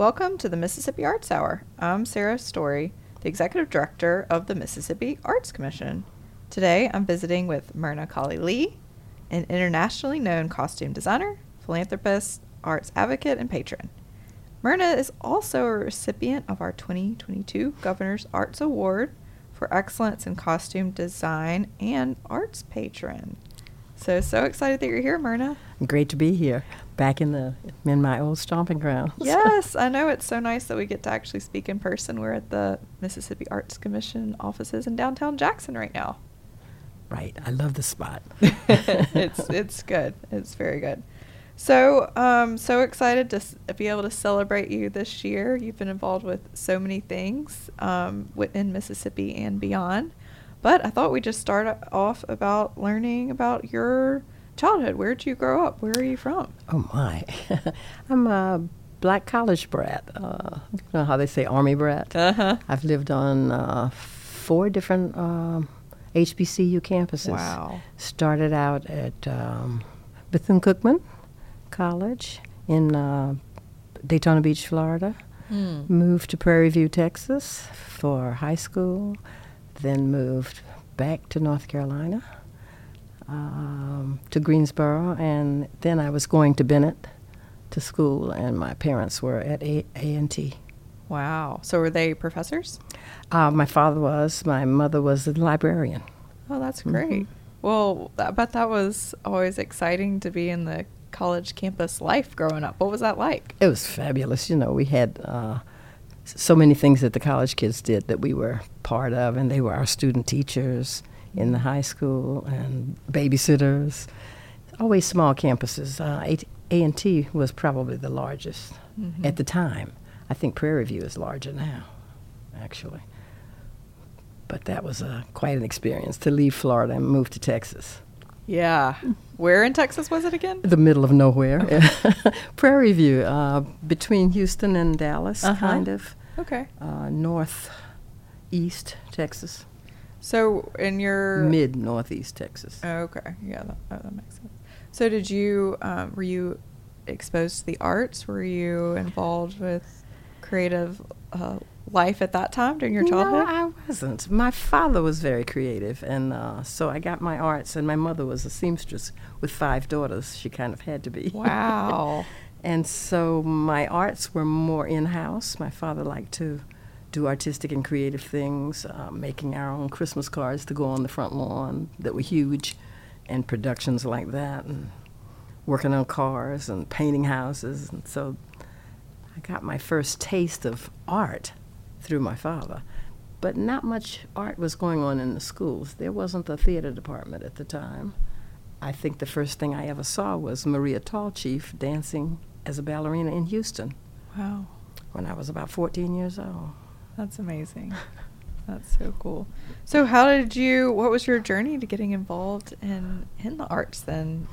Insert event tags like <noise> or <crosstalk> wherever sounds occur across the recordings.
Welcome to the Mississippi Arts Hour. I'm Sarah Story, the Executive Director of the Mississippi Arts Commission. Today I'm visiting with Myrna Colley Lee, an internationally known costume designer, philanthropist, arts advocate, and patron. Myrna is also a recipient of our 2022 Governor's Arts Award for Excellence in Costume Design and Arts Patron. So, so excited that you're here, Myrna. Great to be here, back in the in my old stomping grounds. <laughs> yes, I know it's so nice that we get to actually speak in person. We're at the Mississippi Arts Commission offices in downtown Jackson right now. Right, I love the spot. <laughs> <laughs> it's it's good. It's very good. So, um, so excited to s- be able to celebrate you this year. You've been involved with so many things um, in Mississippi and beyond. But I thought we'd just start off about learning about your childhood. Where did you grow up? Where are you from? Oh my, <laughs> I'm a black college brat. Uh, you know how they say army brat. Uh-huh. I've lived on uh, four different um, HBCU campuses. Wow. Started out at um, Bethune Cookman College in uh, Daytona Beach, Florida. Mm. Moved to Prairie View, Texas for high school. Then moved back to North Carolina um, to Greensboro, and then I was going to Bennett to school, and my parents were at A and T. Wow. So were they professors? Uh, my father was. My mother was a librarian. Oh, that's great. Mm-hmm. Well, I bet that was always exciting to be in the college campus life growing up. What was that like? It was fabulous. You know, we had uh, so many things that the college kids did that we were part of, and they were our student teachers in the high school and babysitters. Always small campuses. Uh, A&T was probably the largest Mhm. at the time. I think Prairie View is larger now, actually. But that was uh, quite an experience to leave Florida and move to Texas. Yeah. Where in Texas was it again? The middle of nowhere. <laughs> Prairie View, uh, between Houston and Dallas, Uh-huh. kind of. Okay. Uh, north east Texas. So in your Mid northeast Texas. Oh, okay. Yeah, that, that that makes sense. So did you um, were you exposed to the arts? Were you involved with creative uh, life at that time during your childhood? No, I wasn't. My father was very creative, and uh, so I got my arts. And my mother was a seamstress with five daughters. She kind of had to be. Wow. <laughs> and so my arts were more in house. My father liked to do artistic and creative things, uh, making our own Christmas cards to go on the front lawn that were huge, and productions like that, and working on cars and painting houses. And so I got my first taste of art through my father. But not much art was going on in the schools. There wasn't a theater department at the time. I think the first thing I ever saw was Maria Tallchief dancing as a ballerina in Houston Wow. when I was about 14 years old. That's amazing. That's so cool. So how did you what was your journey to getting involved in in the arts then?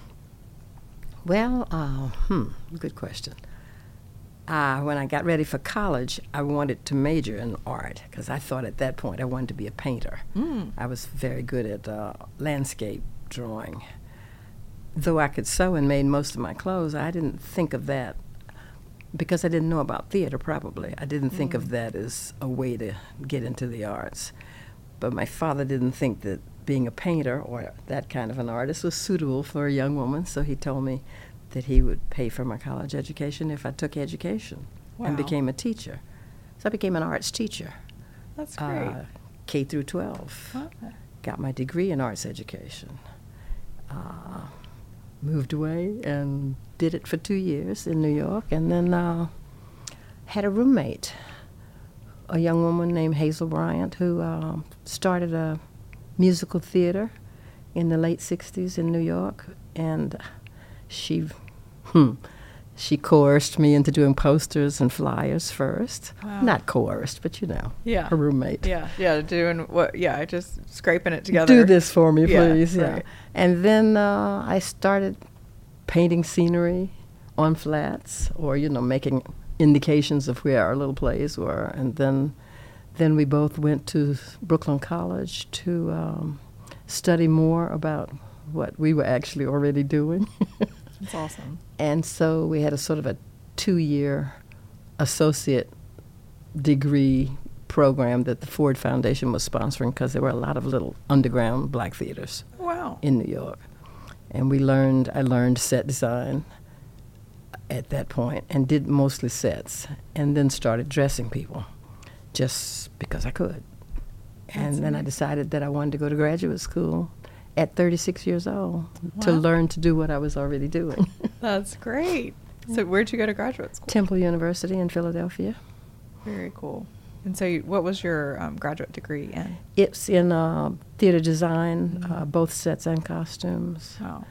Well, uh, hmm, good question. Uh, when I got ready for college, I wanted to major in art because I thought at that point I wanted to be a painter. Mm. I was very good at uh, landscape drawing. Though I could sew and made most of my clothes, I didn't think of that because I didn't know about theater, probably. I didn't think of that as a way to get into the arts. But my father didn't think that being a painter or that kind of an artist was suitable for a young woman, so he told me that he would pay for my college education if I took education Wow. and became a teacher. So I became an arts teacher, That's great. uh, K through 12 Okay. got my degree in arts education. Uh, moved away and did it for two years in New York, and then uh, had a roommate, a young woman named Hazel Bryant, who uh, started a musical theater in the late '60s in New York, and she, hmm, She coerced me into doing posters and flyers first. Wow. Not coerced, but you know, Yeah. her roommate. Yeah, yeah, doing what? Yeah, just scraping it together. Do this for me, Yeah, please. Yeah. right. And then uh, I started painting scenery on flats, or you know, making indications of where our little plays were. And then, then we both went to Brooklyn College to um, study more about what we were actually already doing. <laughs> That's awesome. And so we had a sort of a two year associate degree program that the Ford Foundation was sponsoring because there were a lot of little underground black theaters Wow. in New York. And we learned, I learned set design at that point and did mostly sets and then started dressing people just because I could. And That's then I decided that I wanted to go to graduate school at 36 years old to learn to do what I was already doing. <laughs> That's great. So, where'd you go to graduate school? Temple University in Philadelphia. Very cool. And so, you, what was your um, graduate degree in? It's in uh, theater design, uh, both sets and costumes. Wow.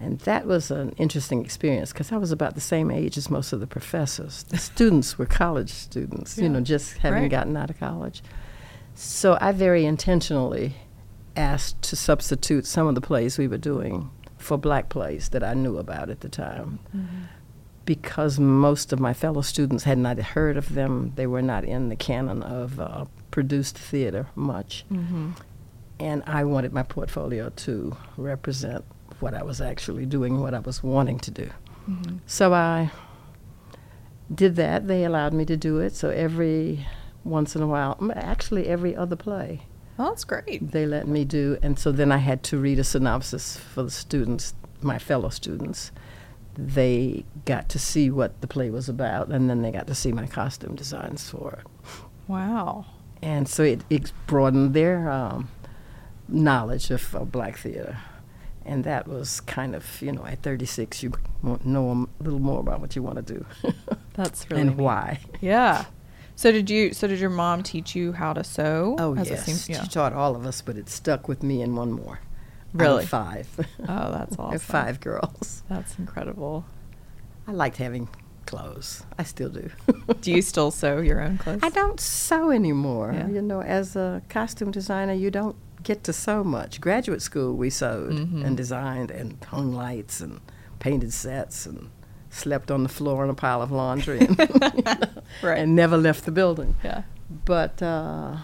And that was an interesting experience because I was about the same age as most of the professors. The students were college students, you know, just having Right. gotten out of college. So I very intentionally asked to substitute some of the plays we were doing for black plays that I knew about at the time. Because most of my fellow students had not heard of them, they were not in the canon of uh, produced theater much Mm-hmm. and I wanted my portfolio to represent what I was actually doing, what I was wanting to do. Mm-hmm. So I did that. They allowed me to do it. So every once in a while, actually every other play, Well, that's great. they let me do. And so then I had to read a synopsis for the students, my fellow students. They got to see what the play was about, and then they got to see my costume designs for it Wow. and so it, it broadened their um, knowledge of uh, black theater. And that was kind of, you know, at 36, you know a little more about what you want to do That's <laughs> really and neat. why. Yeah. So did you? So did your mom teach you how to sew? Oh, yes. seems- yeah. She taught all of us, but it stuck with me and one more. Really? five. <laughs> Oh, that's awesome. five girls. That's incredible. I liked having clothes. I still do. <laughs> Do you still sew your own clothes? I don't sew anymore. Yeah. You know, as a costume designer, you don't get to sew much. Graduate school, we sewed Mhm. and designed and hung lights and painted sets and slept on the floor in a pile of laundry <laughs> and, Right. and never left the building. yeah. But uh,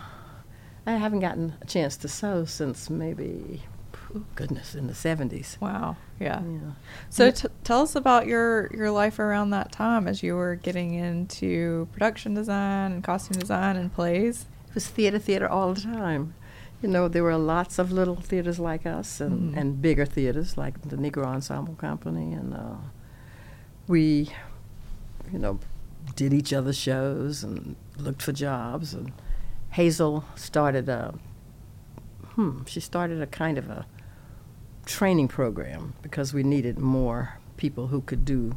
I haven't gotten a chance to sew since maybe, oh, goodness, in the 70s. Wow. Yeah. Yeah. So t- tell us about your your life around that time as you were getting into production design and costume design and plays. It was theater, theater all the time. You know, there were lots of little theaters like us and, Mhm. and bigger theaters like the Negro Ensemble Company. And uh, we, you know, did each other's shows and looked for jobs. And Hazel started a, hmm, she started a kind of a training program because we needed more people who could do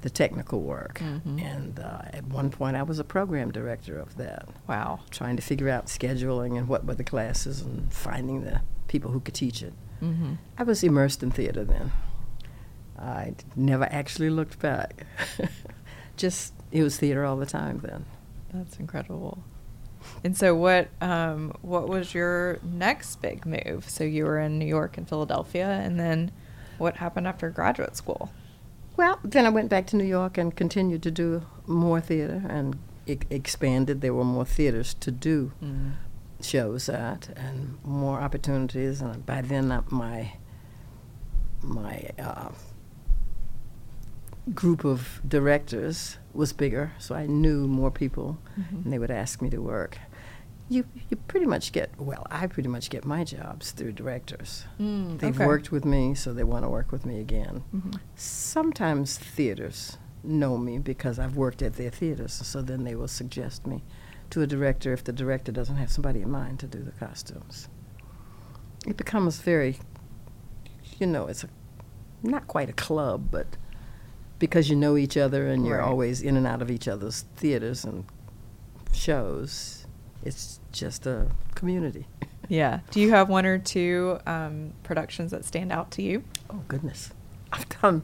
the technical work. Mhm. And uh, at one point, I was a program director of that Wow. trying to figure out scheduling and what were the classes and finding the people who could teach it. Mm-hmm. I was immersed in theater then. I never actually looked back. <laughs> Just it was theater all the time then. That's incredible. And so, what um, what was your next big move? So you were in New York and Philadelphia, and then what happened after graduate school? Well, then I went back to New York and continued to do more theater and e- expanded. There were more theaters to do Mm. shows at and more opportunities. And by then, uh, my my uh, group of directors was bigger, so I knew more people, Mhm. and they would ask me to work. You you pretty much get well. I pretty much get my jobs through directors. Mm, They've okay. worked with me, so they want to work with me again. Mhm. Sometimes theaters know me because I've worked at their theaters, so then they will suggest me to a director if the director doesn't have somebody in mind to do the costumes. It becomes very, you know, it's a, not quite a club, but because you know each other and you're Right. always in and out of each other's theaters and shows, it's just a community. <laughs> Yeah. Do you have one or two um, productions that stand out to you? Oh goodness, I've done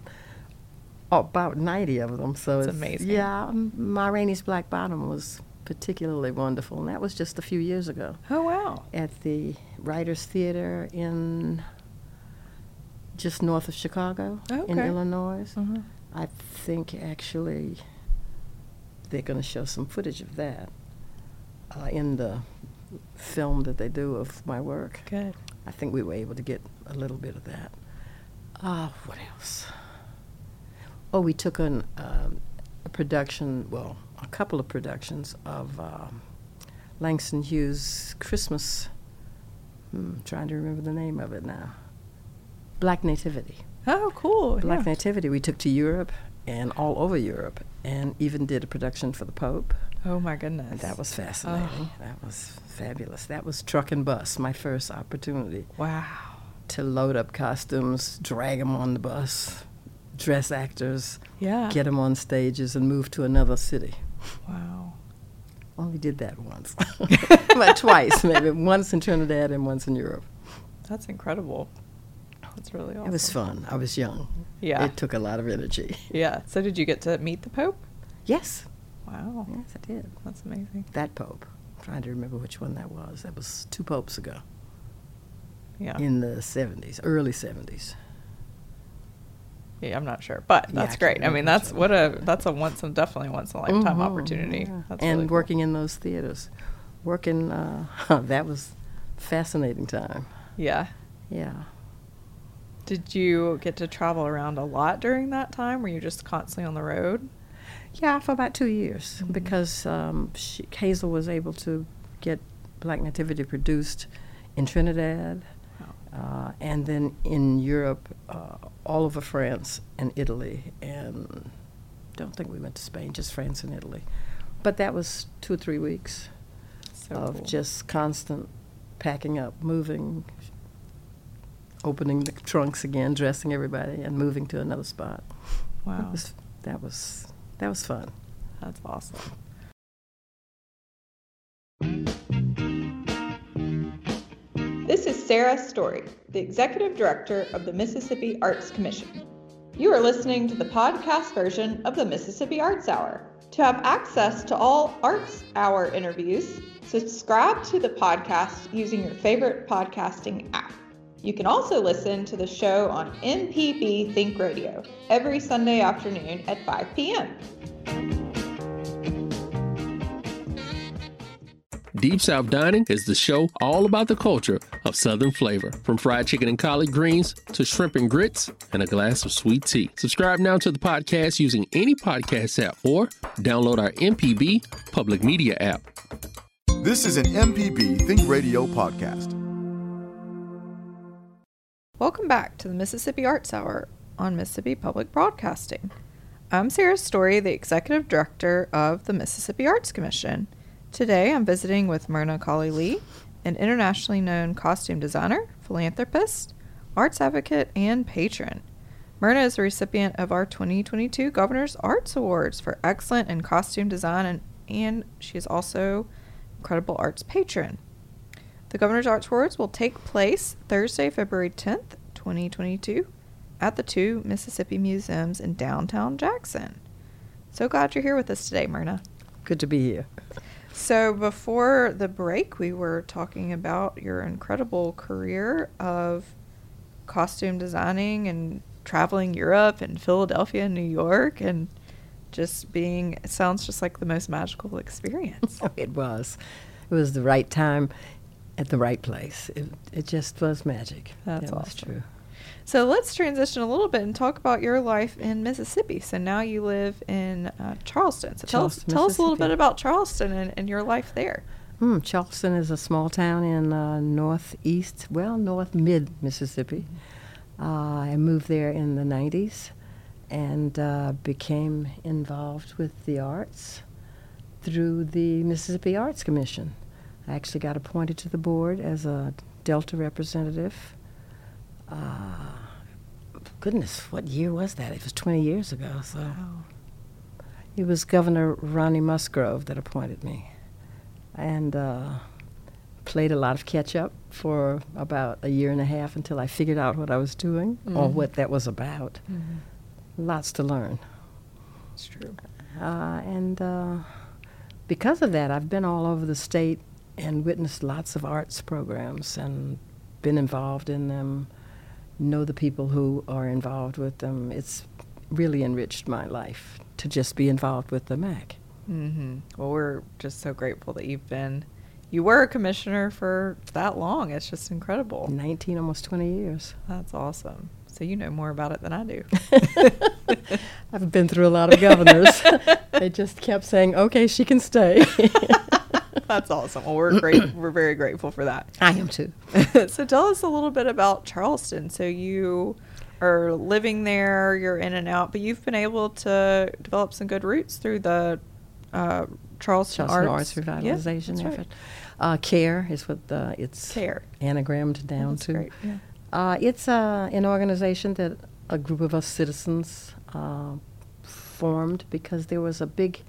Oh, about 90 of them. So That's it's amazing. Yeah, Ma Rainey's Black Bottom was particularly wonderful, and that was just a few years ago Oh wow. at the Writers Theater in just north of Chicago in Okay. Illinois. Mhm. I think actually they're going to show some footage of that uh, in the film that they do of my work. Good. I think we were able to get a little bit of that. Ah, what else? Oh, we took an, um, a production, well, a couple of productions of um, Langston Hughes' Christmas. Hmm, trying to remember the name of it now. Black Nativity. Oh, cool. Black yeah. Nativity we took to Europe and all over Europe, and even did a production for the Pope. Oh my goodness. And that was oh. fascinating. That was fabulous. That was truck and bus, my first opportunity wow. to load up costumes, drag them on the bus, dress actors, Yeah. get them on stages, and move to another city. wow. Only did that once, <laughs> but twice, maybe <laughs> once in Trinidad and once in Europe. That's incredible. That's really awesome. It was fun. I was young. Yeah. It took a lot of energy. <laughs> yeah. So did you get to meet the Pope? Yes, Wow. yes, I did. That's amazing. That pope. I'm trying to remember which one that was. That was two popes ago Yeah. in the 70s, early 70s. Yeah, I'm not sure, but Yeah, that's I great. I mean, that's what a that's a once and definitely once in a lifetime Mhm, opportunity. yeah. And really cool. working in those theaters, working uh, <laughs> that was fascinating time. Yeah. Yeah, Did you get to travel around a lot during that time? Were you just constantly on the road? yeah, for about two years Mhm. because um, she, Hazel was able to get Black Nativity produced in Trinidad, uh, and then in Europe, uh, all over France and Italy, and don't think we went to Spain, just France and Italy. But that was two or three weeks. So of cool. just constant packing up, moving, opening the trunks again, dressing everybody, and moving to another spot. wow. That was that was that was fun. That's awesome. This is Sarah Story, the Executive Director of the Mississippi Arts Commission. You are listening to the podcast version of the Mississippi Arts Hour. To have access to all Arts Hour interviews, subscribe to the podcast using your favorite podcasting app. You can also listen to the show on MPB Think Radio every Sunday afternoon at 5 p.m. Deep South Dining is the show all about the culture of Southern flavor, from fried chicken and collard greens to shrimp and grits and a glass of sweet tea. Subscribe now to the podcast using any podcast app or download our MPB public media app. This is an MPB Think Radio podcast. Welcome back to the Mississippi Arts Hour on Mississippi Public Broadcasting. I'm Sarah Story, the Executive Director of the Mississippi Arts Commission. Today I'm visiting with Myrna Colley Lee, an internationally known costume designer, philanthropist, arts advocate, and patron. Myrna is a recipient of our 2022 Governor's Arts Awards for excellent in costume design, and, and she is also incredible arts patron. The Governor's Arts Awards will take place Thursday, February 10th, 2022, at the two Mississippi Museums in downtown Jackson. So glad you're here with us today, Myrna. Good to be here. So, before the break, we were talking about your incredible career of costume designing and traveling Europe and Philadelphia and New York and just being, it sounds just like the most magical experience. <laughs> Oh, it was. It was the right time at the right place. It, it just was magic. That's that was true. So let's transition a little bit and talk about your life in Mississippi. So now you live in uh, Charleston. So tell us, Charleston, tell us a little bit about Charleston and, and your life there. Hmm, Charleston is a small town in uh, northeast, well, north mid Mississippi. Uh, I moved there in the 90s and uh, became involved with the arts through the Mississippi Arts Commission. I actually got appointed to the board as a Delta representative. Uh, goodness, what year was that? It was 20 years ago. So it was Governor Ronnie Musgrove that appointed me and uh, played a lot of catch up for about a year and a half until I figured out what I was doing or Mhm. what that was about. lots to learn. It's true. Uh, and uh, because of that, I've been all over the state and witnessed lots of arts programs and been involved in them, know the people who are involved with them. It's really enriched my life to just be involved with the MAC. Mm-hmm. Well, we're just so grateful that you've been. You were a commissioner for that long. It's just incredible. 19, almost 20 years. That's awesome. So you know more about it than I do. <laughs> I've been through a lot of governors. <laughs> they just kept saying, okay, she can stay. <laughs> That's awesome. Well, we're great. <clears throat> we're very grateful for that. I am too. <laughs> so tell us a little bit about Charleston. So you are living there, you're in and out, but you've been able to develop some good roots through the uh, Charleston, Charleston Arts, Arts, Revitalization yeah, effort. Uh, CARE is what the, it's CARE. anagrammed down That's to. great. Yeah. Uh, it's uh, an organization that a group of us citizens uh, formed because there was a big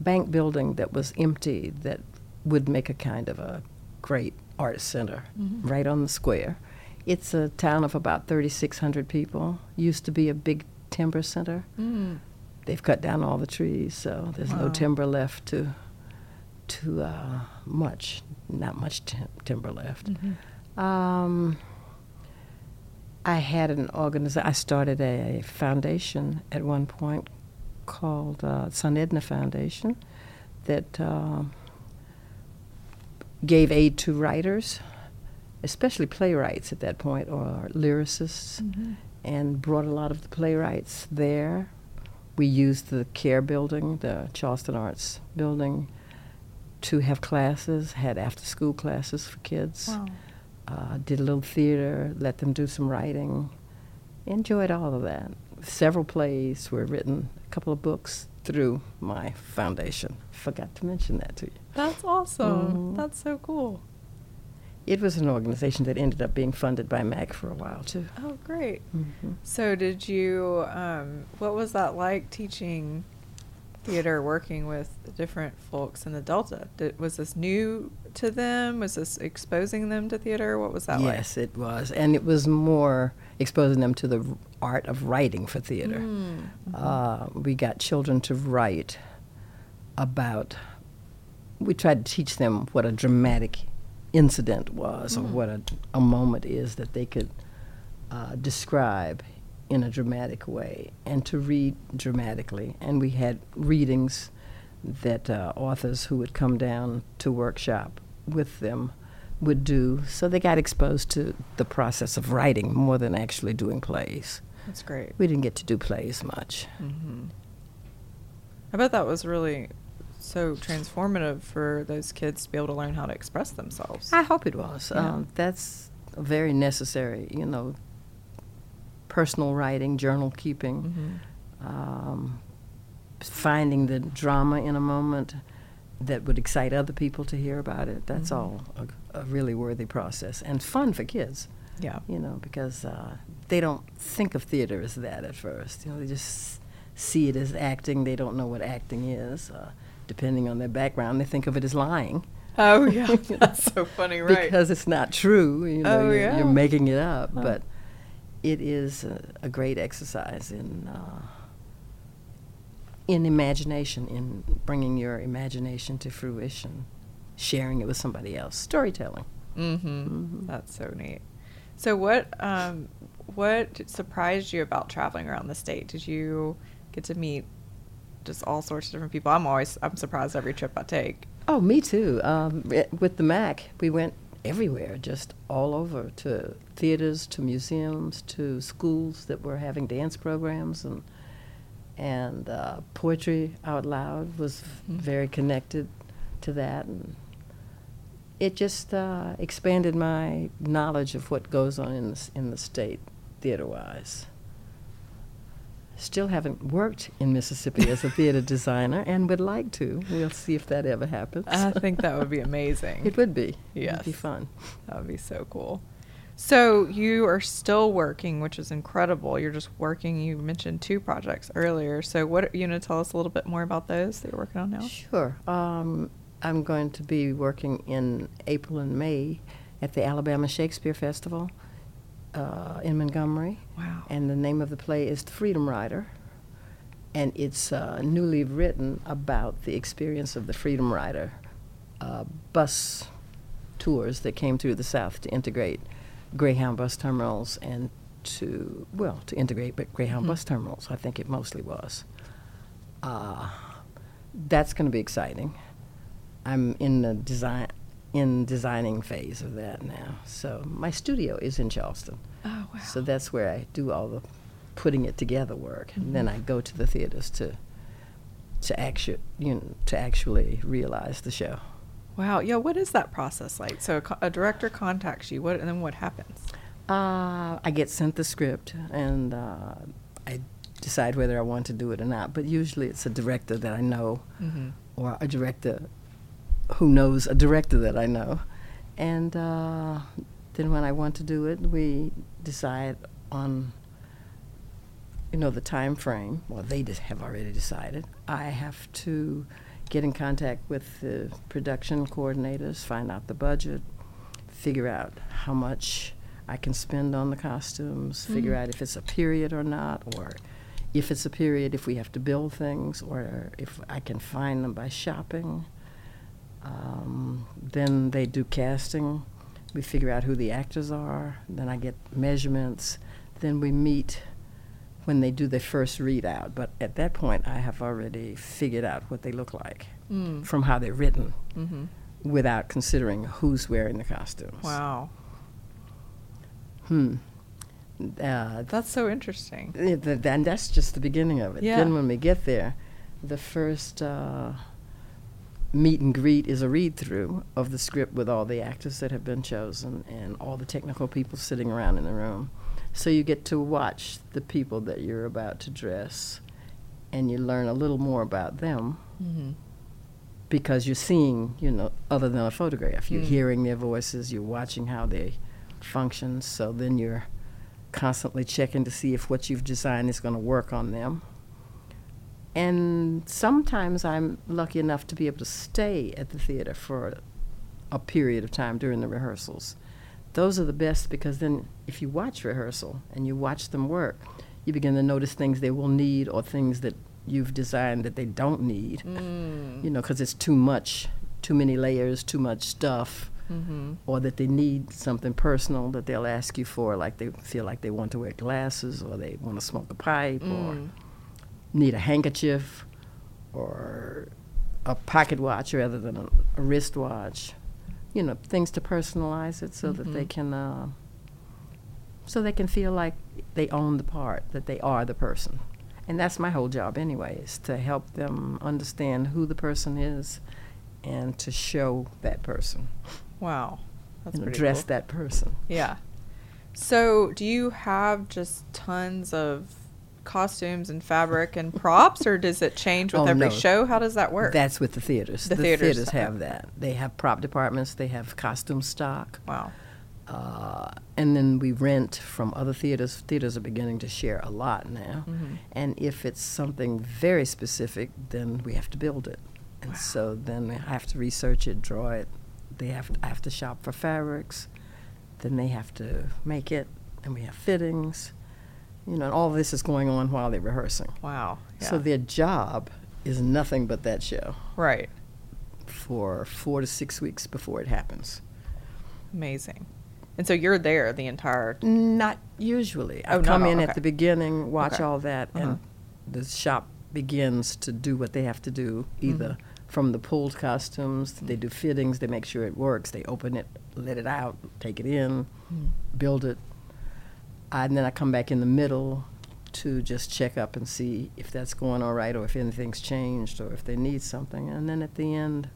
bank building that was empty that would make a kind of a great art center right on the square. It's a town of about 3,600 people. Used to be a big timber center. Mm. They've cut down all the trees, so there's no timber left to to uh, much, not much tim- timber left. Um, I had an organization. I started a foundation at one point called uh, Edna Foundation that uh, gave aid to writers, especially playwrights at that point or lyricists, and brought a lot of the playwrights there. We used the CARE building, the Charleston Arts building, to have classes, had after school classes for kids Wow. uh, did a little theater, let them do some writing. Enjoyed all of that. Several plays were written, a couple of books through my foundation. Forgot to mention that to you. That's awesome. Mhm. That's so cool. It was an organization that ended up being funded by MAC for a while, too. Oh, great. Mm-hmm. So, did you? Um, what was that like teaching theater, working with different folks in the Delta? Did, was this new to them? Was this exposing them to theater? What was that like? Yes, it was. And it was more exposing them to the art of writing for theater. Mm. Uh, we got children to write about, we tried to teach them what a dramatic incident was or what a, a moment is that they could uh, describe in a dramatic way and to read dramatically. And we had readings that uh, authors who would come down to workshop with them would do. So they got exposed to the process of writing more than actually doing plays. That's great. We didn't get to do plays much. hmm I bet that was really so transformative for those kids to be able to learn how to express themselves. I hope it was. Yeah. Um, that's very necessary, you know, personal writing, journal keeping, Mhm. um, finding the drama in a moment that would excite other people to hear about it. That's Mhm. all a, a really worthy process and fun for kids, Yeah. you know, because uh, they don't think of theater as that at first. You know, they just see it as acting. They don't know what acting is. Uh, depending on their background, they think of it as lying. Oh <laughs> yeah, that's so funny, right? because it's not true. You know, Oh, you're, yeah. you're making it up, Huh. but it is a, a great exercise in uh, in imagination, in bringing your imagination to fruition, sharing it with somebody else, storytelling. Mm-hmm. That's so neat. So what um, what surprised you about traveling around the state? Did you get to meet just all sorts of different people? I'm always I'm surprised every trip I take. Oh, me too. Um, it- with the MAC, we went everywhere, just all over to theaters, to museums, to schools that were having dance programs, and and uh, poetry out loud was Mhm. very connected to that, and it just uh, expanded my knowledge of what goes on in the, in the state theater-wise. Still haven't worked in Mississippi as a theater <laughs> designer, and would like to. We'll see if that ever happens. I think that would be <laughs> amazing. It would be. Yes. It'd be fun. That would be so cool. So you are still working, which is incredible. You're just working. You mentioned two projects earlier. So what you gonna tell us a little bit more about those that you're working on now? Sure. Um, I'm going to be working in April and May at the Alabama Shakespeare Festival uh, in Montgomery. Wow. And the name of the play is The Freedom Rider. and it's uh, newly written about the experience of the Freedom Rider uh, bus tours that came through the South to integrate Greyhound bus terminals and to, well, to integrate but Greyhound bus terminals, I think it mostly was. Uh, that's going to be exciting. I'm in the design in designing phase of that now. So my studio is in Charleston. Oh, wow. So that's where I do all the putting it together work. And then I go to the theaters to to actu- you know, to actually realize the show. Wow. Yeah. What is that process like? So a, co- a director contacts you. What and then what happens? Uh, I get sent the script and uh, I decide whether I want to do it or not. But usually it's a director that I know or a director who knows a director that I know. And uh, then when I want to do it, we decide on, you know, the time frame. Well, they just have already decided. I have to get in contact with the production coordinators, find out the budget, figure out how much I can spend on the costumes, figure out if it's a period or not, or if it's a period, if we have to build things, or if I can find them by shopping. Um, then they do casting. We figure out who the actors are. Then I get measurements. Then we meet when they do their first readout. But at that point, I have already figured out what they look like from how they're written without considering who's wearing the costumes. Wow. Hmm. Uh, That's so interesting. Yeah, th- and that's just the beginning of it. Yeah. Then when we get there, the first uh, meet and greet is a read through of the script with all the actors that have been chosen and all the technical people sitting around in the room. So you get to watch the people that you're about to dress and you learn a little more about them mm-hmm. because you're seeing, you know, other than a photograph. You're mm. hearing their voices, you're watching how they function. So then you're constantly checking to see if what you've designed is going to work on them. And sometimes I'm lucky enough to be able to stay at the theater for a period of time during the rehearsals. Those are the best because then if you watch rehearsal and you watch them work, you begin to notice things they will need or things that you've designed that they don't need. Mm. You know, because it's too much, too many layers, too much stuff mm-hmm. or that they need something personal that they'll ask you for, like they feel like they want to wear glasses or they want to smoke a pipe or mm. Need a handkerchief or a pocket watch rather than a, a wristwatch. You know, things to personalize it so that they can, uh, so they can feel like they own the part, that they are the person. And that's my whole job anyway, is to help them understand who the person is and to show that person Wow. That's you know, pretty dress cool. that person. Yeah. So, do you have just tons of costumes and fabric and props, or does it change with Oh, every no. show? How does that work? That's with the theaters. The theaters have have that. They have prop departments. They have costume stock. wow. Uh, and then we rent from other theaters. Theaters are beginning to share a lot now. And if it's something very specific, then we have to build it. And so then I have to research it, draw it. They have I have to shop for fabrics. Then they have to make it, and we have fittings. You know, and all this is going on while they're rehearsing. Wow. Yeah. So their job is nothing but that show right. for four to six weeks before it happens. Amazing. And so you're there the entire. Not usually. I Oh, no, come no, in okay. at the beginning, watch Okay. all that, Uh-huh. and the shop begins to do what they have to do, either Mm-hmm. from the pulled costumes, they do fittings, they make sure it works, they open it, let it out, take it in, Mm-hmm. build it. And then I come back in the middle to just check up and see if that's going all right or if anything's changed or if they need something. And then at the end,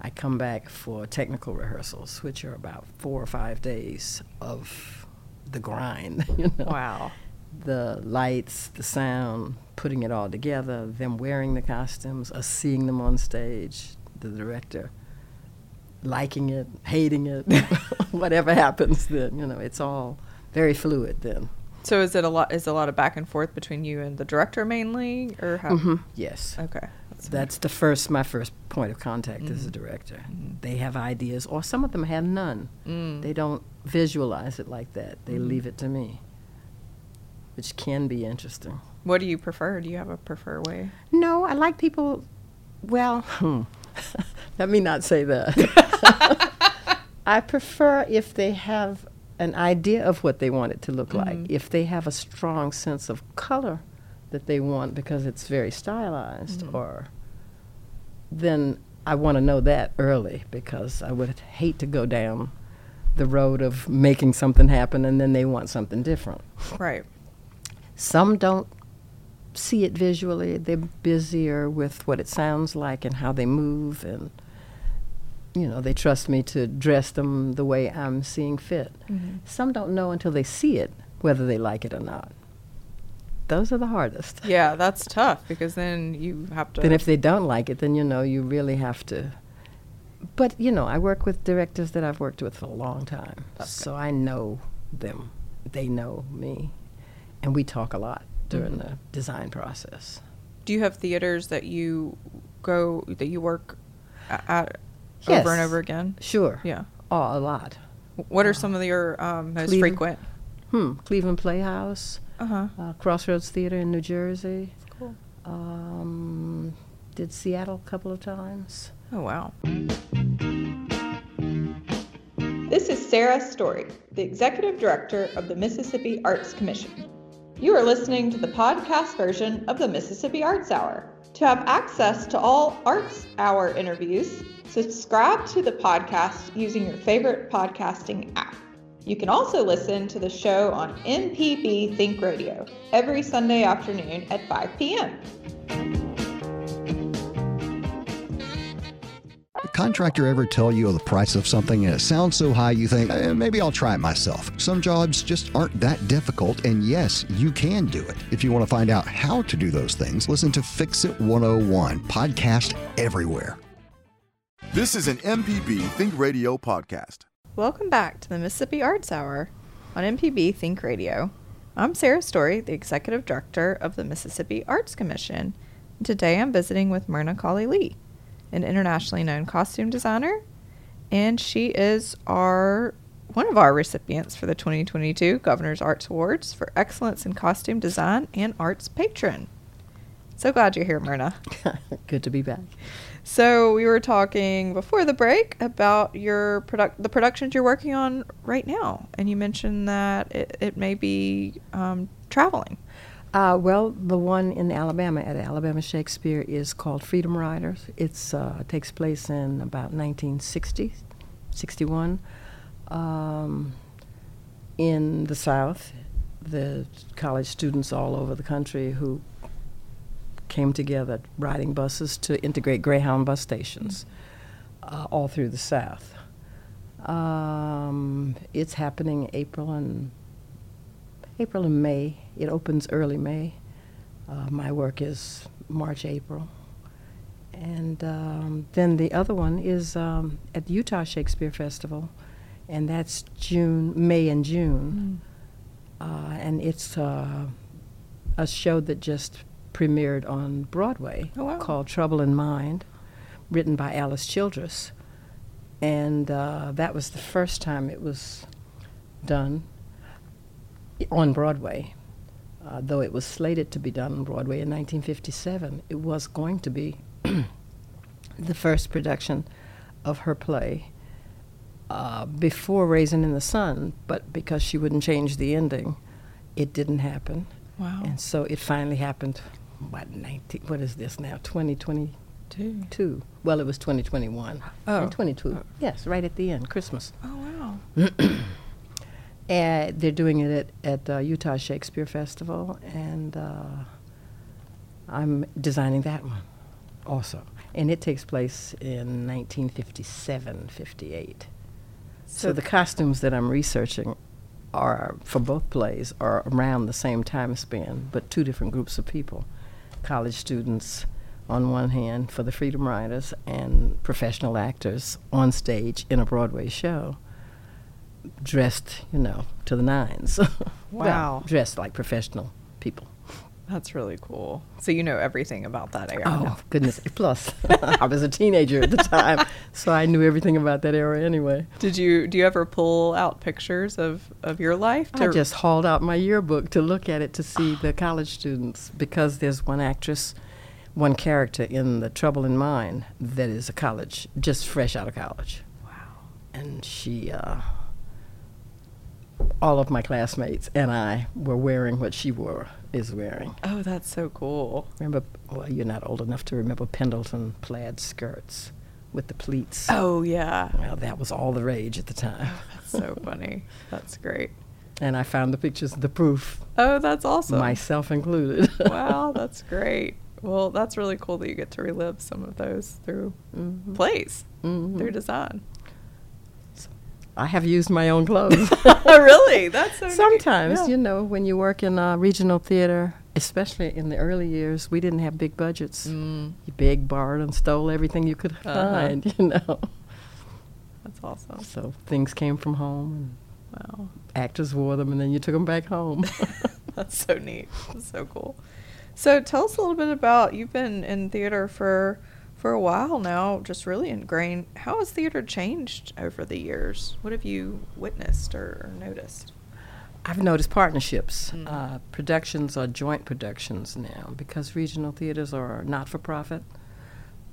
I come back for technical rehearsals, which are about four or five days of the grind. <laughs> You know, Wow. the lights, the sound, putting it all together, them wearing the costumes, us seeing them on stage, the director liking it, hating it, <laughs> whatever happens. Then you know, it's all very fluid. Then, So is it a lot? Is a lot of back and forth between you and the director mainly, or how? Mhm, yes. Okay. That's That's the first, my first point of contact as a Mm-hmm. director. They have ideas, or some of them have none. Mm. They don't visualize it like that. They Mhm. leave it to me, which can be interesting. What do you prefer? Do you have a prefer way? No, I like people. Well, hmm. <laughs> let me not say that. <laughs> <laughs> I prefer if they have an idea of what they want it to look like. Mm-hmm. If they have a strong sense of color that they want because it's very stylized, mm-hmm. or then I want to know that early because I would hate to go down the road of making something happen and then they want something different. Right. Some don't see it visually. They're busier with what it sounds like and how they move, and you know they trust me to dress them the way I'm seeing fit. Mm-hmm. Some don't know until they see it whether they like it or not. Those are the hardest. Yeah, that's tough because then you have to. Then if they don't like it, then you know you really have to. But you know, I work with directors that I've worked with for a long time, so I know them. They know me, and we talk a lot during mm-hmm. the design process. do you have theaters that you go that you work at Yes. over and over again? Sure. Yeah. Oh, a lot. What are some of your um, most Cleveland. frequent? Hmm. Cleveland Playhouse, Uh huh. uh, Crossroads Theater in New Jersey. Cool. Um, did Seattle a couple of times. Oh wow. This is Sarah Story, the Executive Director of the Mississippi Arts Commission. You are listening to the podcast version of the Mississippi Arts Hour. To have access to all Arts Hour interviews, subscribe to the podcast using your favorite podcasting app. You can also listen to the show on MPB Think Radio every Sunday afternoon at 5 p.m. contractor ever tell you the price of something and it sounds so high you think, eh, maybe I'll try it myself? Some jobs just aren't that difficult, and yes, you can do it. If you want to find out how to do those things, listen to Fix It 101, podcast everywhere. This is an MPB Think Radio podcast. Welcome back to the Mississippi Arts Hour on MPB Think Radio. I'm Sarah Story, the Executive Director of the Mississippi Arts Commission. And today I'm visiting with Myrna Colley Lee, an internationally known costume designer, and she is our one of our recipients for the 2022 Governor's Arts Awards for Excellence in Costume Design and Arts Patron. So glad you're here, Myrna. <laughs> Good to be back. So we were talking before the break about your product, the productions you're working on right now, and you mentioned that it, it may be um, traveling. Uh, well, the one in Alabama at Alabama Shakespeare is called Freedom Riders. It uh, takes place in about 1960, 61, um, in the South. The college students all over the country who came together riding buses to integrate Greyhound bus stations uh, all through the South. Um, it's happening April and April and May. It opens early May. Uh, my work is March, April. And um, then the other one is um, at the Utah Shakespeare Festival, and that's June, May and June. Uh, and it's uh, a show that just premiered on Broadway Oh, wow. called Trouble in Mind, written by Alice Childress. And uh, that was the first time it was done on Broadway. Uh, though it was slated to be done on Broadway in 1957, it was going to be <clears throat> the first production of her play uh, before Raisin in the Sun, but because she wouldn't change the ending, it didn't happen. Wow. And so it finally happened, what, 19, what is this now, 2022? Two. Well, it was 2021. Oh. And 22, yes, right at the end, Christmas. Oh wow! <clears throat> And they're doing it at, at uh, Utah Shakespeare Festival, and uh, I'm designing that one also. And it takes place in 1957, 58. So, the costumes that I'm researching are, for both plays, are around the same time span, but two different groups of people. College students on one hand for the Freedom Riders, and professional actors on stage in a Broadway show dressed, you know, to the nines. <laughs> Well, Wow. dressed like professional people. That's really cool. So you know everything about that era. Oh, <laughs> goodness. Plus, <laughs> I was a teenager at the time, so I knew everything about that era anyway. Did you do you ever pull out pictures of, of your life? I just hauled out my yearbook to look at it to see the college students because there's one actress, one character in The Trouble in Mind that is a college, just fresh out of college. Wow. And she, uh, all of my classmates and I were wearing what she wore is wearing. Oh, that's so cool. Remember, well, you're not old enough to remember Pendleton plaid skirts with the pleats. Oh yeah. Well, that was all the rage at the time. Oh, that's so <laughs> funny. That's great. And I found the pictures, the proof, Oh, that's awesome. myself included. <laughs> wow, that's great. Well, that's really cool that you get to relive some of those through mm-hmm. plays, through mm-hmm. design. I have used my own clothes. <laughs> <laughs> really? That's so neat. Sometimes, Yeah. you know, when you work in uh, regional theater, especially in the early years, we didn't have big budgets. Mm, You begged, borrowed, and stole everything you could Uh-huh. find, <laughs> you know. that's awesome. So things came from home, Wow. actors wore them, and then you took them back home. That's so neat. That's so cool. So tell us a little bit about you've been in theater for for a while now, just really ingrained. How has theater changed over the years? What have you witnessed or, or noticed? I've noticed partnerships. Uh, productions are joint productions now because regional theaters are not for profit.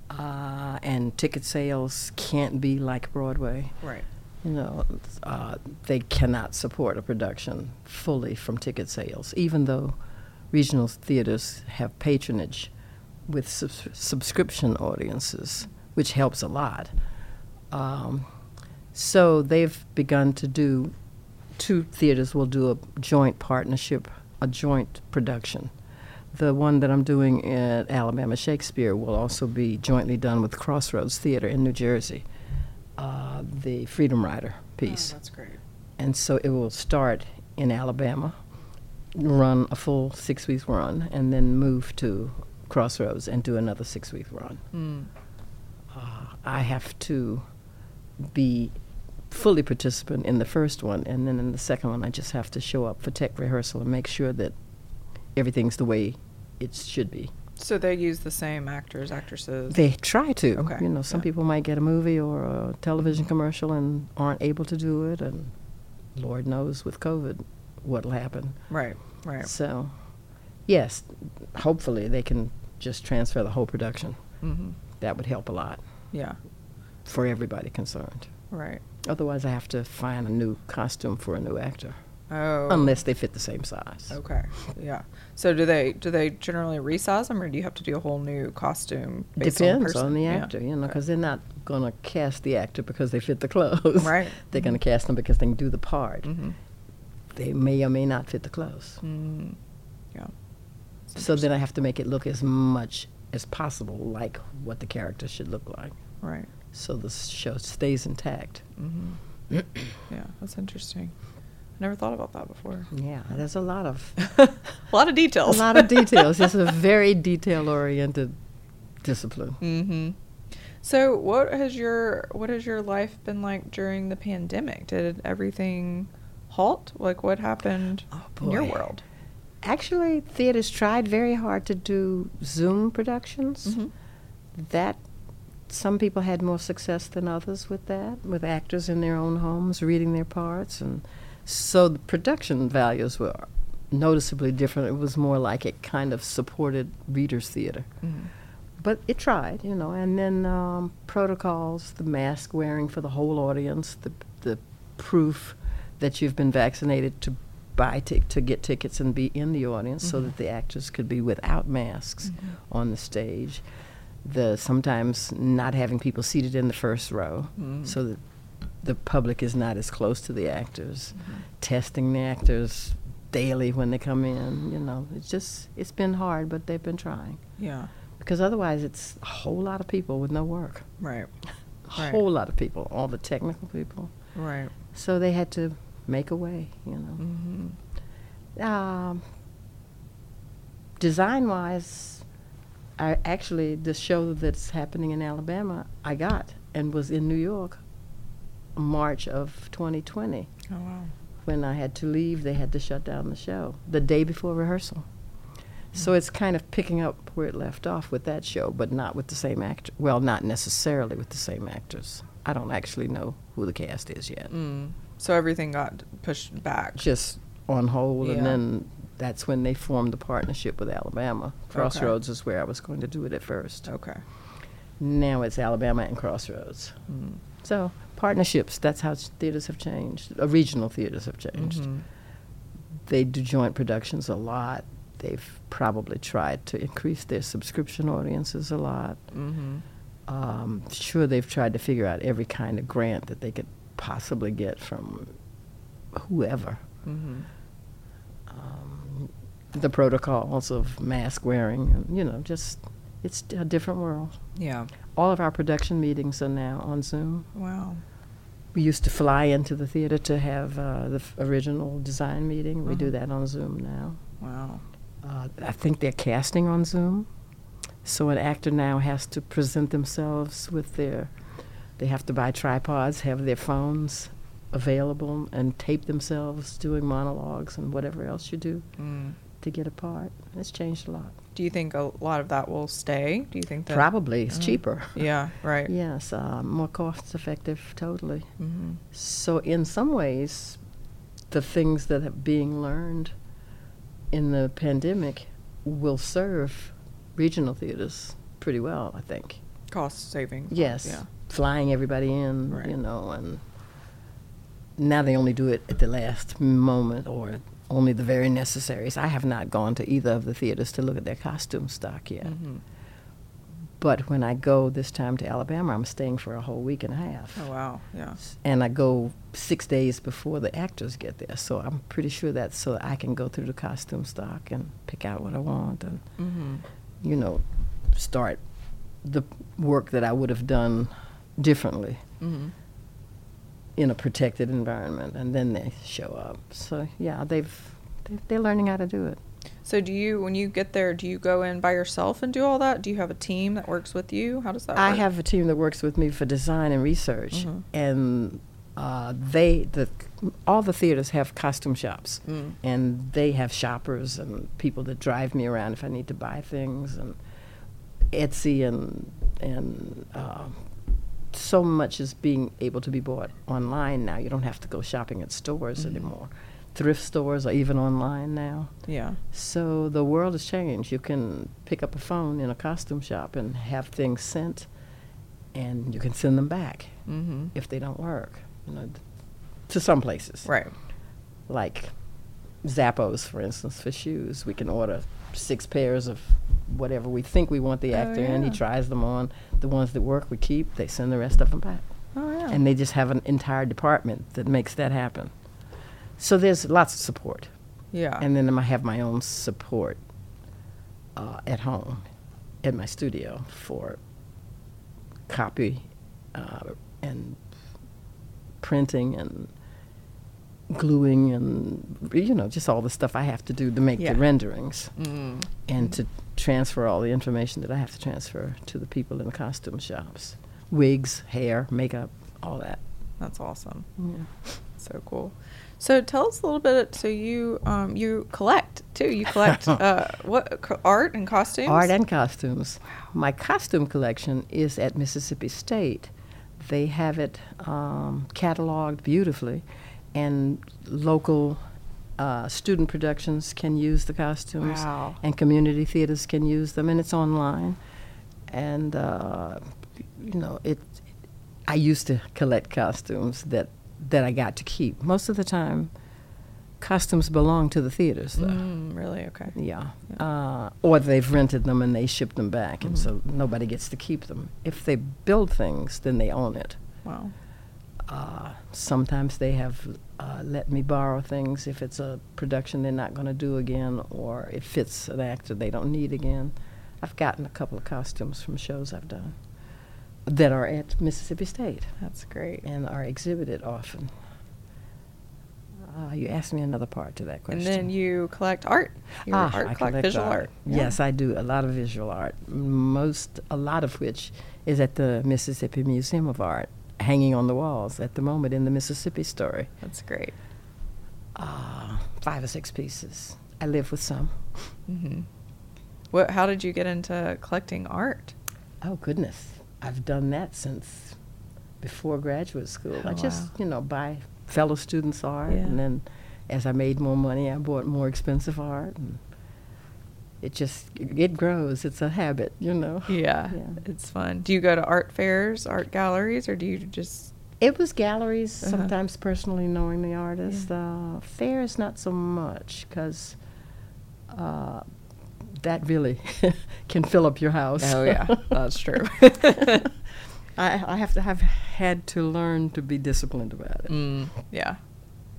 Uh, and ticket sales can't be like Broadway. Right. You know, uh, they cannot support a production fully from ticket sales, even though regional theaters have patronage with subs- subscription audiences, which helps a lot. Um, so they've begun to do, two theaters will do a joint partnership, a joint production. The one that I'm doing at Alabama Shakespeare will also be jointly done with Crossroads Theater in New Jersey, uh, the Freedom Rider piece. Oh, that's great. And so it will start in Alabama, run a full six weeks run, and then move to Crossroads and do another six week run. Mm. Uh, I have to be fully participant in the first one, and then in the second one, I just have to show up for tech rehearsal and make sure that everything's the way it should be. So they use the same actors, actresses. They try to. Okay, You know, some yeah. people might get a movie or a television commercial and aren't able to do it, and Lord knows with COVID what'll happen. right. Right. So, yes, hopefully they can just transfer the whole production. Mm-hmm. That would help a lot Yeah. for everybody concerned. Right. Otherwise, I have to find a new costume for a new actor, Oh. unless they fit the same size. Okay. Yeah. So do they do they generally resize them, or do you have to do a whole new costume? Based on, Depends person? on the Yeah. actor, you know, Okay. because they're not going to cast the actor because they fit the clothes. Right. <laughs> they're going to cast them because they can do the part. Mhm. They may or may not fit the clothes. Mm. Yeah. So then I have to make it look as much as possible like what the character should look like, Right. so the show stays intact. Mm-hmm. <coughs> yeah, that's interesting. I never thought about that before. Yeah, there's a lot of <laughs> A lot of details. a lot of details. It's a <laughs> very detail-oriented discipline. Mm-hmm. So, what has your what has your life been like during the pandemic? Did everything halt? Like, what happened Oh, in your world? Actually, theaters tried very hard to do Zoom productions. Mhm. That some people had more success than others with that, with actors in their own homes reading their parts, and so the production values were noticeably different. It was more like it kind of supported readers' theater. Mhm. But it tried, you know, and then um, protocols, the mask wearing for the whole audience, the the proof that you've been vaccinated to buy tic- to get tickets and be in the audience, so that mm-hmm. the actors could be without masks mm-hmm. on the stage. The sometimes not having people seated in the first row, mm. so that the public is not as close to the actors. Mm-hmm. Testing the actors daily when they come in, you know, it's just it's been hard, but they've been trying Yeah. because otherwise it's a whole lot of people with no work Right. <laughs> a Right. whole lot of people all the technical people Right. so they had to make a way you know Mm-hmm. um, design wise i actually the show that's happening in alabama i got and was in new york march of 2020 Oh wow. when i had to leave they had to shut down the show the day before rehearsal So it's kind of picking up where it left off with that show, but not with the same actor. Well, not necessarily with the same actors. I don't actually know who the cast is yet. Mm. So everything got pushed back. Just on hold, Yeah. and then that's when they formed the partnership with Alabama. Crossroads is where I was going to do it at first. Okay. Now it's Alabama and Crossroads. Mm. So partnerships, that's how theaters have changed. Uh, regional theaters have changed. Mhm. They do joint productions a lot. They've probably tried to increase their subscription audiences a lot. Mhm. Um, sure, they've tried to figure out every kind of grant that they could possibly get from whoever. Mhm. Um, the protocols of mask wearing, and you know, just it's a different world. Yeah. All of our production meetings are now on Zoom. Wow. We used to fly into the theater to have uh, the f- original design meeting. We do Uh-huh. that on Zoom now. Wow. Uh, I think they're casting on Zoom. So an actor now has to present themselves with their, they have to buy tripods, have their phones available, and tape themselves doing monologues and whatever else you do Mm. to get a part. It's changed a lot. Do you think a lot of that will stay? Do you think that? Probably. It's Mhm. cheaper. Yeah. Right. <laughs> Yes, uh, more cost effective, totally. Mhm. So, in some ways, the things that are being learned in the pandemic will serve regional theaters pretty well, I think. Cost saving. Yes. Yeah. Flying everybody in, Right. you know, and now they only do it at the last moment or only the very necessaries. I have not gone to either of the theaters to look at their costume stock yet. Mhm. But when I go this time to Alabama, I'm staying for a whole week and a half. Oh wow. Yeah. and I go six days before the actors get there. So I'm pretty sure that's so I can go through the costume stock and pick out what I want and, Mhm. you know, start the work that I would have done differently Mhm. in a protected environment. And then they show up. So yeah, they've, they- they're learning how to do it. So do you, when you get there, do you go in by yourself and do all that? Do you have a team that works with you? How does that I work? have a team that works with me for design and research, Mhm. and uh, they the all the theaters have costume shops, Mm. and they have shoppers and people that drive me around if I need to buy things, and Etsy and and uh, so much is being able to be bought online now. You don't have to go shopping at stores Mhm. anymore. Thrift stores are even online now. Yeah. So the world has changed. You can pick up a phone in a costume shop and have things sent, and you can send them back Mm-hmm. if they don't work. You know, to some places, Right. like Zappos, for instance, for shoes. We can order six pairs of whatever we think we want the Oh, actor in. He tries them on. The ones that work, we keep. They send the rest of them back, Oh yeah. and they just have an entire department that makes that happen. So there's lots of support. yeah. And then I have my own support uh, at home, at my studio for copy uh, and printing and gluing and you know just all the stuff I have to do to make Yeah. the renderings mm. and to transfer all the information that I have to transfer to the people in the costume shops, wigs, hair, makeup, all that. That's awesome. Yeah. So cool. So tell us a little bit. So you um, you collect too. You collect <laughs> uh, what co- art and costumes? Art and costumes. My costume collection is at Mississippi State. They have it um, cataloged beautifully, and local uh, student productions can use the costumes, Wow. and community theaters can use them, and it's online. And uh, you know, it. I used to collect costumes that that I got to keep. Most of the time, costumes belong to the theaters, though. Mm, really? Okay. Yeah. Uh, or they've rented them and they ship them back, and Mhm. so nobody gets to keep them. If they build things, then they own it. Wow. Uh, sometimes they have uh, let me borrow things if it's a production they're not going to do again, or it fits an actor they don't need again. I've gotten a couple of costumes from shows I've done that are at Mississippi State That's great. and are exhibited often. Uh, you asked me another part to that question. And then you collect art. You Ah, art I collect visual art. Yeah. Yes, I do a lot of visual art. Most, a lot of which is at the Mississippi Museum of Art, hanging on the walls at the moment in the Mississippi Story. That's great. Uh, five or six pieces. I live with some. Mm-hmm. What? How did you get into collecting art? Oh goodness, I've done that since before graduate school. Oh, I just wow. you know buy fellow students art, Yeah. and then as I made more money, I bought more expensive art, and it just it grows. It's a habit, you know. Yeah, <laughs> Yeah. it's fun. Do you go to art fairs, art galleries, or do you just? It was galleries, Uh-huh. sometimes personally knowing the artist. Uh, fairs, not so much, because uh, that really <laughs> can fill up your house. Oh yeah, <laughs> that's true. I, I have to have had to learn to be disciplined about it. mm, yeah,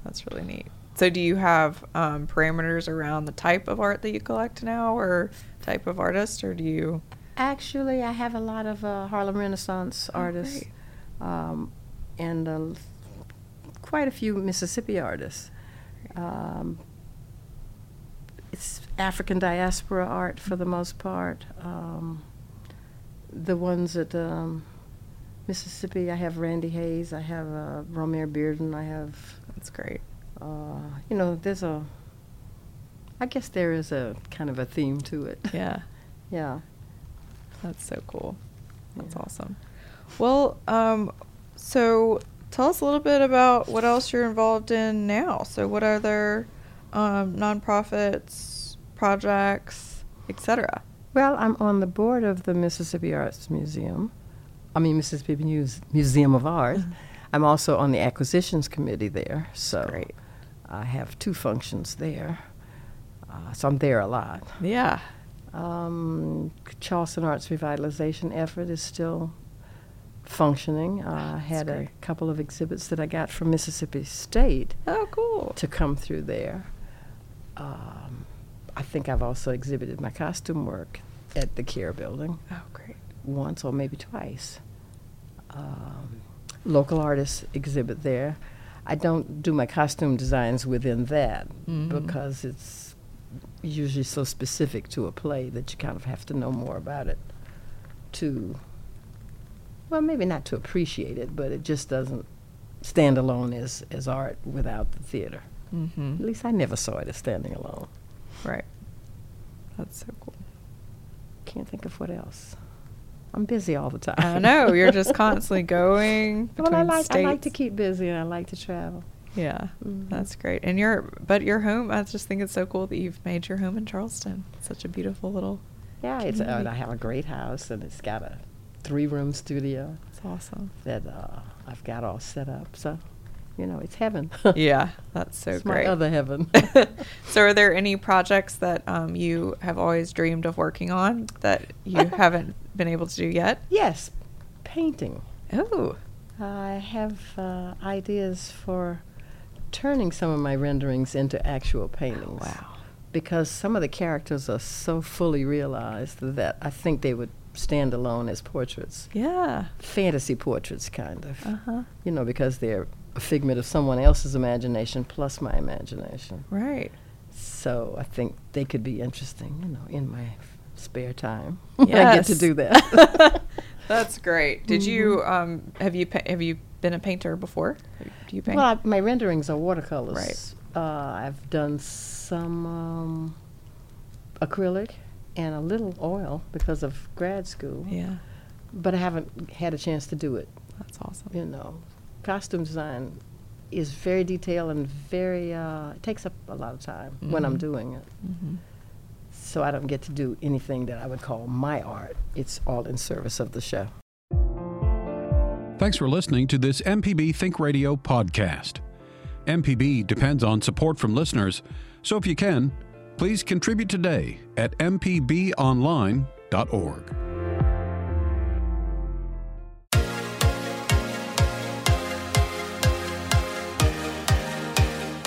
that's really neat. So, do you have um, parameters around the type of art that you collect now, or type of artist, or do you? Actually, I have a lot of uh, Harlem Renaissance Oh, artists, great. um, and uh, quite a few Mississippi artists. Um, it's African diaspora art for the most part. Um, the ones at um, Mississippi, I have Randy Hayes, I have uh, Romare Bearden, I have, That's great. Uh, you know, there's a, I guess there is a kind of a theme to it. <laughs> Yeah, yeah. that's so cool. That's Yeah. awesome. Well, um, so tell us a little bit about what else you're involved in now. So, what other um, nonprofits, projects, etc. Well, I'm on the board of the Mississippi Arts Museum. I mean, Mississippi Muse- Museum of Art. I'm also on the acquisitions committee there. So Great. I have two functions there. Uh, so I'm there a lot. Yeah. Um, Charleston Arts Revitalization effort is still functioning. Uh, I had a couple of exhibits that I got from Mississippi State Oh, cool. to come through there. Um, I think I've also exhibited my costume work at the Care Building Oh, great. once or maybe twice. Um, local artists exhibit there. I don't do my costume designs within that Mhm. because it's usually so specific to a play that you kind of have to know more about it to, well, maybe not to appreciate it, but it just doesn't stand alone as, as art without the theater. Mm-hmm. At least I never saw it as standing alone. Right. That's so cool. Can't think of what else. I'm busy all the time. I know you're just constantly <laughs> going. well, I like I like to keep busy and I like to travel. Yeah, Mhm. that's great. And your but your home. I just think it's so cool that you've made your home in Charleston. It's such a beautiful little. Yeah, it's uh, community. I have a great house and it's got a three-room studio It's awesome. that uh, I've got all set up. So, you know, it's heaven. <laughs> yeah, that's so it's great. my other heaven. <laughs> so, are there any projects that um, you have always dreamed of working on that you haven't been able to do yet? yes, painting. Oh, I have uh, ideas for turning some of my renderings into actual paintings. wow. Because some of the characters are so fully realized that I think they would stand alone as portraits. Yeah. Fantasy portraits, kind of. Uh huh. You know, because they're a figment of someone else's imagination plus my imagination. Right. So I think they could be interesting, you know, in my spare time. <laughs> I get to do that. <laughs> That's great. Did you um have you pa- have you been a painter before? Do you paint? well, I, my renderings are watercolors. Right. Uh, I've done some um, acrylic and a little oil because of grad school, yeah, but I haven't had a chance to do it. that's awesome. You know, costume design is very detailed and very, uh, it takes up a lot of time when I'm Mhm. doing it. hmm So I don't get to do anything that I would call my art. It's all in service of the show. Thanks for listening to this MPB Think Radio podcast. MPB depends on support from listeners, so if you can, please contribute today at mpbonline.org.